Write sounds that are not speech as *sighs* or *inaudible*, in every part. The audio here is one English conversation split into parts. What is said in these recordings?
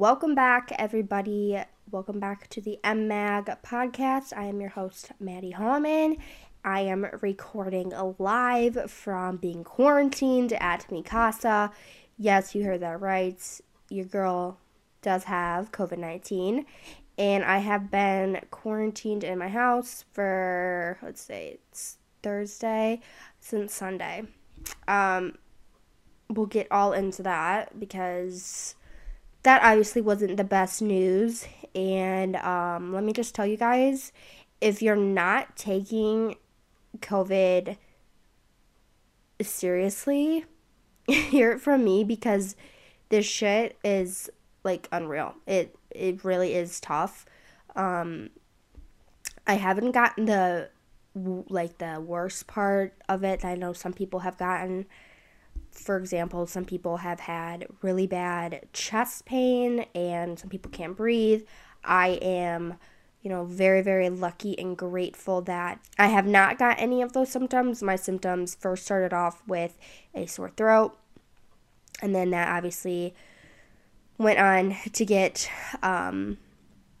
Welcome back, everybody. Welcome back to the MMAG podcast. I am your host, Maddie Hallman. I am recording live from being quarantined at Mikasa. Yes, you heard that right. Your girl does have COVID 19, and I have been quarantined in my house for, let's say, it's Thursday since Sunday. Um, we'll get all into that because that obviously wasn't the best news. And um, let me just tell you guys if you're not taking COVID seriously, *laughs* hear it from me because this shit is like unreal. It it really is tough. Um, I haven't gotten the like the worst part of it. I know some people have gotten. For example, some people have had really bad chest pain and some people can't breathe. I am, you know, very, very lucky and grateful that I have not got any of those symptoms. My symptoms first started off with a sore throat, and then that obviously went on to get um,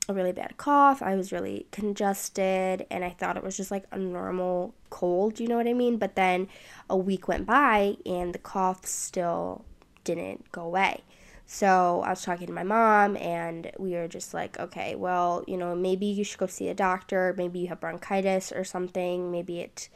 a really bad cough. I was really congested and I thought it was just like a normal cold, you know what I mean? But then a week went by and the cough still didn't go away. So I was talking to my mom and we were just like, okay, well, you know, maybe you should go see a doctor. Maybe you have bronchitis or something. Maybe it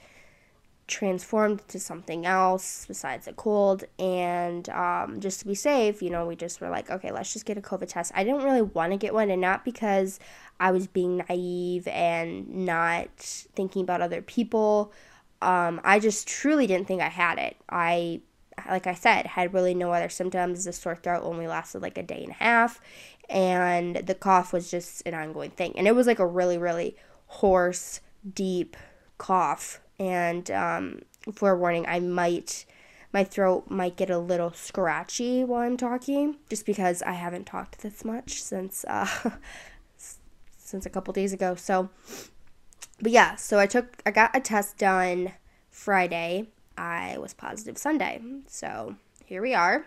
transformed to something else besides a cold. And um, just to be safe, you know, we just were like, okay, let's just get a COVID test. I didn't really want to get one, and not because I was being naive and not thinking about other people. Um, I just truly didn't think I had it. I, like I said, had really no other symptoms. The sore throat only lasted like a day and a half, and the cough was just an ongoing thing. And it was like a really, really hoarse, deep cough and um, forewarning, I might my throat might get a little scratchy while I'm talking, just because I haven't talked this much since uh, *laughs* since a couple days ago. So, but yeah, so I took I got a test done Friday. I was positive Sunday, so here we are.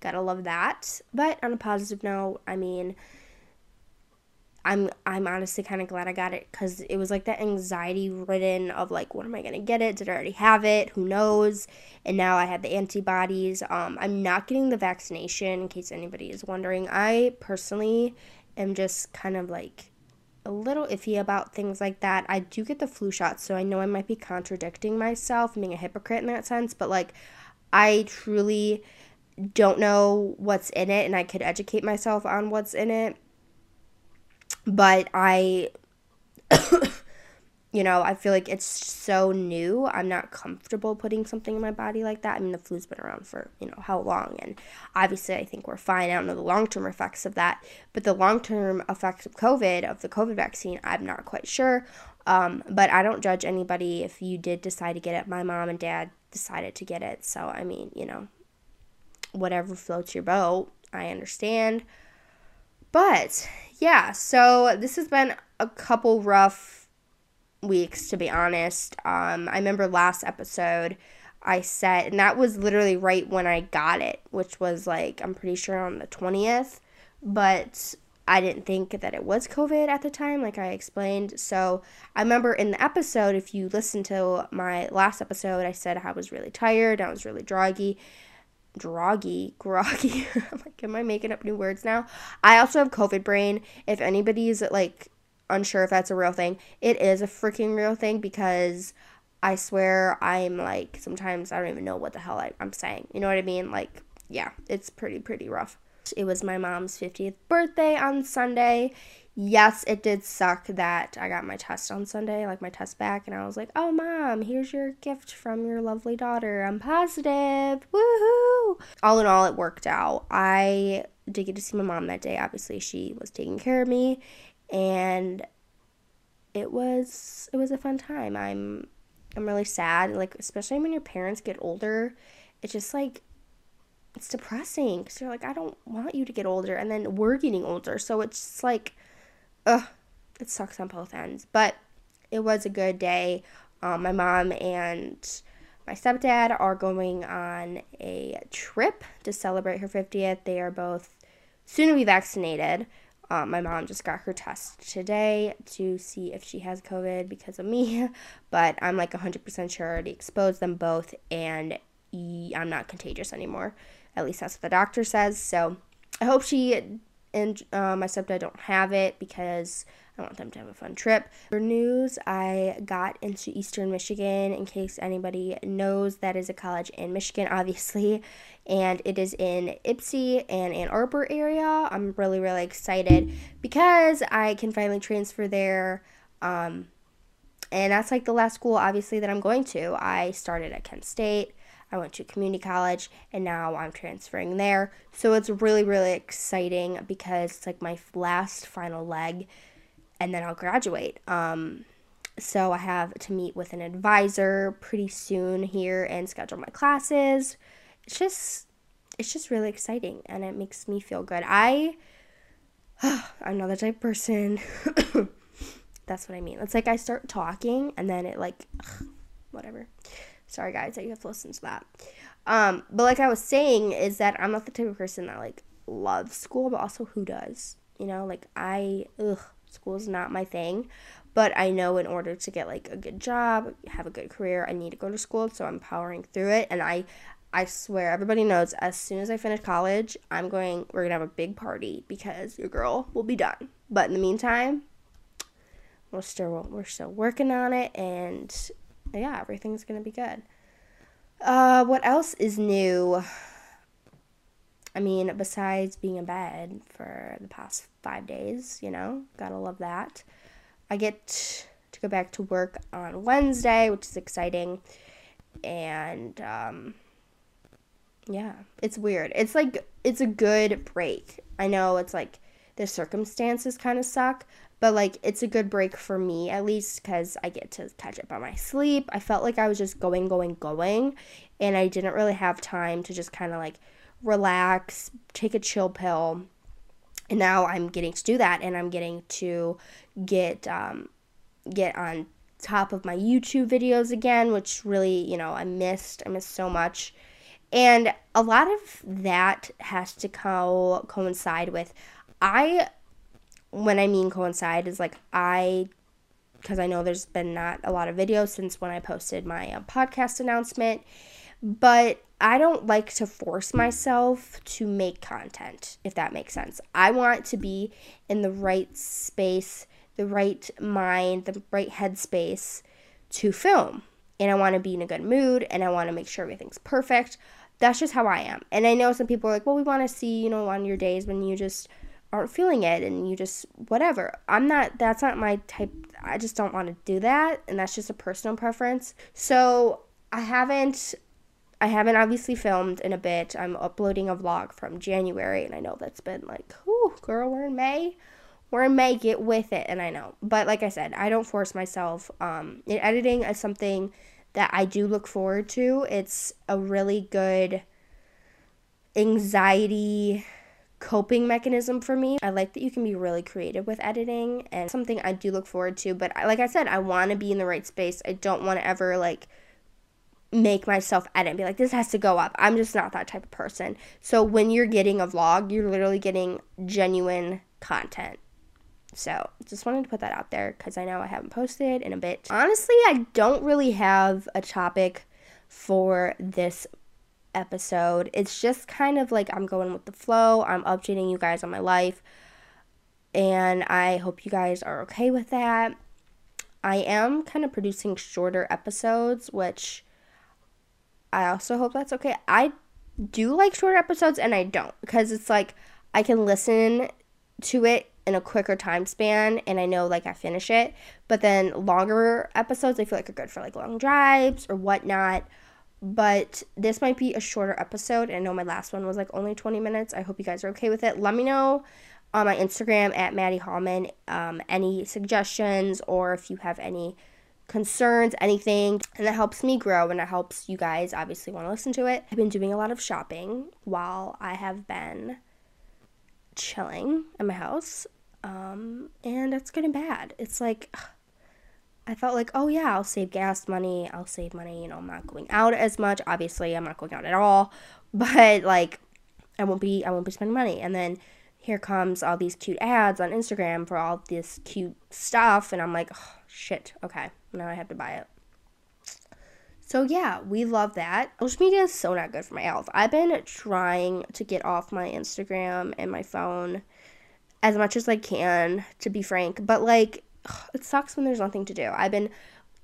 Gotta love that. But on a positive note, I mean, I'm I'm honestly kind of glad I got it because it was like that anxiety ridden of like when am I gonna get it? Did I already have it? Who knows? And now I have the antibodies. Um, I'm not getting the vaccination in case anybody is wondering. I personally am just kind of like a little iffy about things like that. I do get the flu shot, so I know I might be contradicting myself, being a hypocrite in that sense. But like, I truly don't know what's in it, and I could educate myself on what's in it but I *coughs* you know, I feel like it's so new. I'm not comfortable putting something in my body like that. I mean, the flu's been around for, you know, how long? And obviously, I think we're fine. I don't know the long term effects of that. But the long term effects of COVID, of the COVID vaccine, I'm not quite sure. Um, but I don't judge anybody if you did decide to get it. My mom and dad decided to get it. So, I mean, you know, whatever floats your boat, I understand. But yeah, so this has been a couple rough weeks to be honest. Um, I remember last episode I said, and that was literally right when I got it, which was like, I'm pretty sure on the 20th, but I didn't think that it was COVID at the time, like I explained. So I remember in the episode, if you listen to my last episode, I said I was really tired, I was really druggy droggy, groggy. *laughs* Like, am I making up new words now? I also have COVID brain. If anybody's like unsure if that's a real thing, it is a freaking real thing because I swear I'm like sometimes I don't even know what the hell I, I'm saying. You know what I mean? Like, yeah, it's pretty pretty rough. It was my mom's 50th birthday on Sunday yes, it did suck that I got my test on Sunday, like my test back, and I was like, oh, mom, here's your gift from your lovely daughter. I'm positive. Woohoo! All in all, it worked out. I did get to see my mom that day. Obviously, she was taking care of me, and it was it was a fun time. I'm I'm really sad, like especially when your parents get older. It's just like it's depressing because you're like, I don't want you to get older, and then we're getting older, so it's like ugh, it sucks on both ends. But it was a good day. Um, my mom and my stepdad are going on a trip to celebrate her 50th. They are both soon to be vaccinated. Um, my mom just got her test today to see if she has COVID because of me, *laughs* but I'm like 100% sure I already exposed them both and I'm not contagious anymore. At least that's what the doctor says. So I hope she and uh, my stepdad don't have it because I want them to have a fun trip. For news, I got into Eastern Michigan in case anybody knows that is a college in Michigan, *laughs* obviously, and it is in Ypsi and Ann Arbor area. I'm really, really excited because I can finally transfer there. Um, and that's like the last school, obviously, that I'm going to. I started at Kent State. I went to community college and now I'm transferring there. So it's really, really exciting because it's like my last final leg and then I'll graduate. Um, so I have to meet with an advisor pretty soon here and schedule my classes. It's just it's just really exciting and it makes me feel good. I *sighs* I'm not the type person *coughs* that's what I mean. It's like I start talking and then it like *sighs* whatever. Sorry guys that you have to listen to that. Um, but like I was saying is that I'm not the type of person that like loves school, but also who does. You know, like I ugh, school is not my thing. But I know in order to get like a good job, have a good career, I need to go to school. So I'm powering through it. And I I swear everybody knows as soon as I finish college, I'm going we're gonna have a big party because your girl will be done. But in the meantime, we're still we're still working on it and yeah, everything's gonna be good. Uh, what else is new? I mean, besides being in bed for the past five days, you know, gotta love that. I get to go back to work on Wednesday, which is exciting. And, um, yeah, it's weird. It's like, it's a good break. I know it's like the circumstances kind of suck, but like it's a good break for me at least because I get to catch up on my sleep. I felt like I was just going, going, going, and I didn't really have time to just kind of like relax, take a chill pill. And now I'm getting to do that, and I'm getting to get um, get on top of my YouTube videos again, which really you know I missed. I missed so much. And a lot of that has to co- coincide with I when I mean coincide is like I because I know there's been not a lot of videos since when I posted my uh, podcast announcement, but I don't like to force myself to make content, if that makes sense. I want to be in the right space, the right mind, the right headspace to film. And I want to be in a good mood and I want to make sure everything's perfect. That's just how I am. And I know some people are like, well, we want to see, you know, on your days when you just aren't feeling it and you just whatever. I'm not that's not my type I just don't want to do that and that's just a personal preference. So, I haven't I haven't obviously filmed in a bit. I'm uploading a vlog from January and I know that's been like, "Whew, girl, we're in May." We're in May, get with it, and I know. But like I said, I don't force myself. Um, in editing is something that I do look forward to. It's a really good anxiety coping mechanism for me. I like that you can be really creative with editing and something I do look forward to, but like I said, I want to be in the right space. I don't want to ever like make myself edit and be like this has to go up. I'm just not that type of person. So when you're getting a vlog, you're literally getting genuine content. So, just wanted to put that out there cuz I know I haven't posted in a bit. Honestly, I don't really have a topic for this episode. It's just kind of like I'm going with the flow. I'm updating you guys on my life. And I hope you guys are okay with that. I am kind of producing shorter episodes, which I also hope that's okay. I do like shorter episodes and I don't because it's like I can listen to it in a quicker time span and I know like I finish it. But then longer episodes I feel like are good for like long drives or whatnot but this might be a shorter episode. I know my last one was like only 20 minutes. I hope you guys are okay with it. Let me know on my Instagram at Maddie Hallman um, any suggestions or if you have any concerns, anything. And that helps me grow and it helps you guys obviously want to listen to it. I've been doing a lot of shopping while I have been chilling at my house. Um, and it's getting bad. It's like, ugh, I felt like, oh yeah, I'll save gas money. I'll save money. You know, I'm not going out as much. Obviously, I'm not going out at all. *laughs* But like, I won't be. I won't be spending money. And then here comes all these cute ads on Instagram for all this cute stuff. And I'm like, oh, shit, okay, now I have to buy it. So yeah, we love that. Social media is so not good for my health. I've been trying to get off my Instagram and my phone as much as I can, to be frank. But like, *sighs* it sucks when there's nothing to do. I've been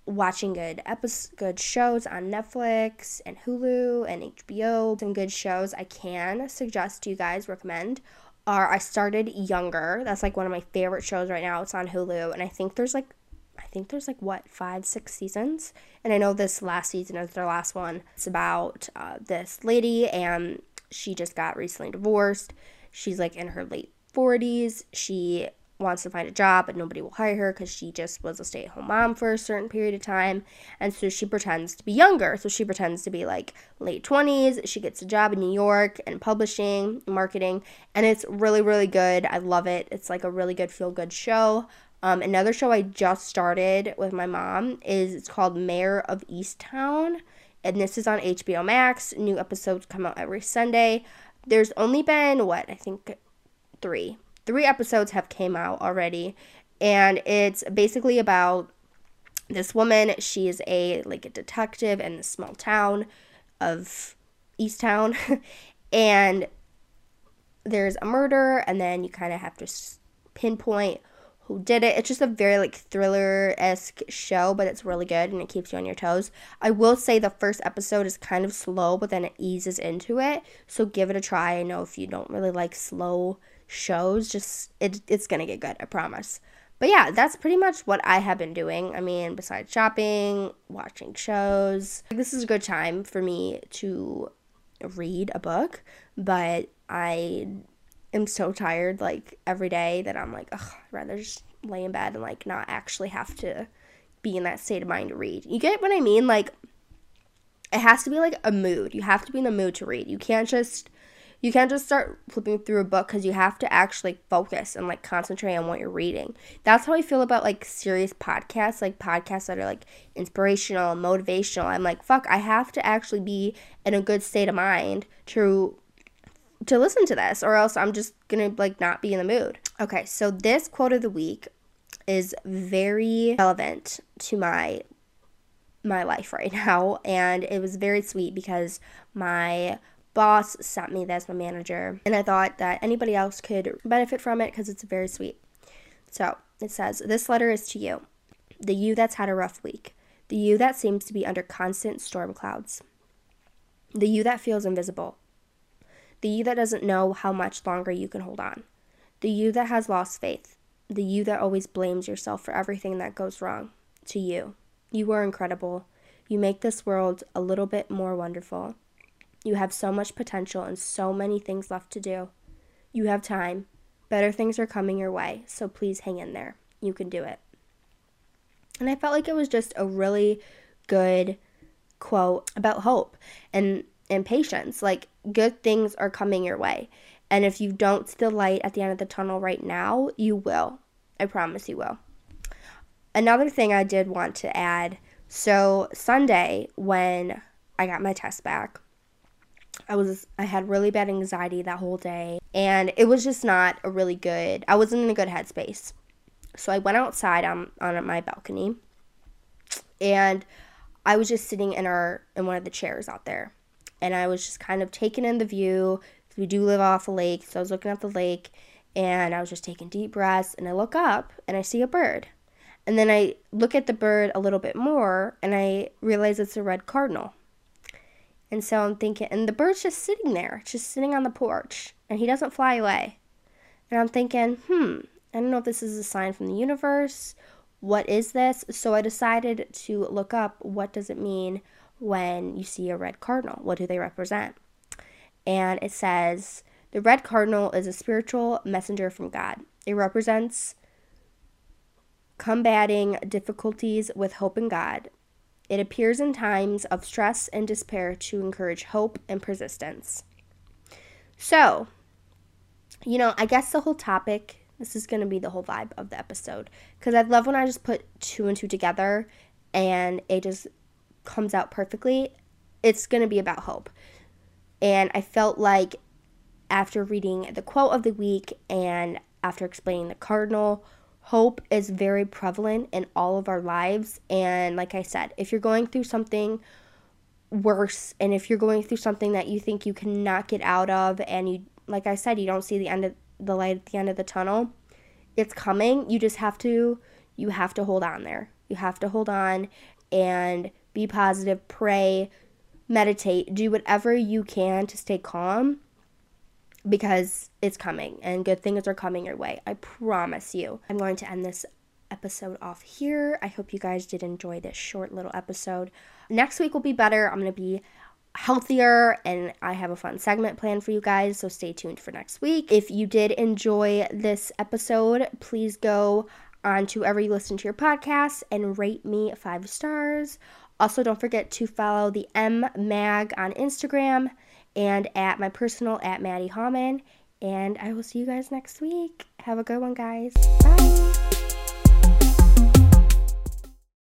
watching good episodes, good shows on Netflix and Hulu and HBO. Some good shows I can suggest to you guys recommend are I started Younger. That's like one of my favorite shows right now. It's on Hulu, and I think there's like I think there's like what five, six seasons, and I know this last season is their last one. It's about uh, this lady, and she just got recently divorced. She's like in her late 40s. She wants to find a job, but nobody will hire her because she just was a stay at home mom for a certain period of time. And so she pretends to be younger. So she pretends to be like late 20s. She gets a job in New York and publishing, marketing, and it's really, really good. I love it. It's like a really good feel good show. Um, another show I just started with my mom is it's called Mare of Easttown, and this is on HBO Max. New episodes come out every Sunday. There's only been what I think three, three episodes have came out already, and it's basically about this woman. She is a like a detective in the small town of Easttown, *laughs* and there's a murder, and then you kind of have to pinpoint who did it. It's just a very like thriller esque show, but it's really good and it keeps you on your toes. I will say the first episode is kind of slow, but then it eases into it. So give it a try. I know if you don't really like slow shows, just it it's gonna get good, I promise. But yeah, that's pretty much what I have been doing. I mean, besides shopping, watching shows. This is a good time for me to read a book, but I am so tired like every day that I'm like, I'd rather just lay in bed and like not actually have to be in that state of mind to read. You get what I mean? Like it has to be like a mood. You have to be in the mood to read. You can't just you can't just start flipping through a book because you have to actually focus and like concentrate on what you're reading. That's how I feel about like serious podcasts, like podcasts that are like inspirational, motivational. I'm like, fuck, I have to actually be in a good state of mind to to listen to this or else I'm just going to like not be in the mood. Okay, so this quote of the week is very relevant to my my life right *laughs* now and it was very sweet because my boss sent me this my manager and I thought that anybody else could benefit from it cuz it's very sweet. So, it says, "This letter is to you, the you that's had a rough week, the you that seems to be under constant storm clouds, the you that feels invisible, the you that doesn't know how much longer you can hold on, the you that has lost faith, the you that always blames yourself for everything that goes wrong. To you, you are incredible. You make this world a little bit more wonderful. You have so much potential and so many things left to do. You have time. Better things are coming your way, so please hang in there. You can do it. And I felt like it was just a really good quote about hope and and patience. Like good things are coming your way. And if you don't see the light at the end of the tunnel right now, you will. I promise you will. Another thing I did want to add so, Sunday, when I got my test back, I was I had really bad anxiety that whole day and it was just not a really good I wasn't in a good headspace. So I went outside on on my balcony and I was just sitting in our in one of the chairs out there and I was just kind of taking in the view. We do live off a lake, so I was looking at the lake and I was just taking deep breaths and I look up and I see a bird. And then I look at the bird a little bit more and I realize it's a red cardinal. And so I'm thinking, and the bird's just sitting there, just sitting on the porch, and he doesn't fly away. And I'm thinking, hmm, I don't know if this is a sign from the universe. What is this? So I decided to look up what does it mean when you see a red cardinal. What do they represent? And it says the red cardinal is a spiritual messenger from God. It represents combating difficulties with hope in God. It appears in times of stress and despair to encourage hope and persistence. So, you know, I guess the whole topic, this is going to be the whole vibe of the episode. Because I love when I just put two and two together and it just comes out perfectly, it's going to be about hope. And I felt like after reading the quote of the week and after explaining the cardinal, hope is very prevalent in all of our lives. And like I said, if you're going through something worse and if you're going through something that you think you cannot get out of and you like I said, you don't see the end of the light at the end of the tunnel, it's coming. You just have to you have to hold on there. You have to hold on and be positive, pray, meditate, do whatever you can to stay calm because it's coming and good things are coming your way. I promise you. I'm going to end this episode off here. I hope you guys did enjoy this short little episode. Next week will be better. I'm going to be healthier and I have a fun segment planned for you guys, so stay tuned for next week. If you did enjoy this episode, please go on to wherever you listen to your podcast and rate me five stars. Also, don't forget to follow the M Mag on Instagram and at my personal at Maddie Hallman. And I will see you guys next week. Have a good one, guys. Bye.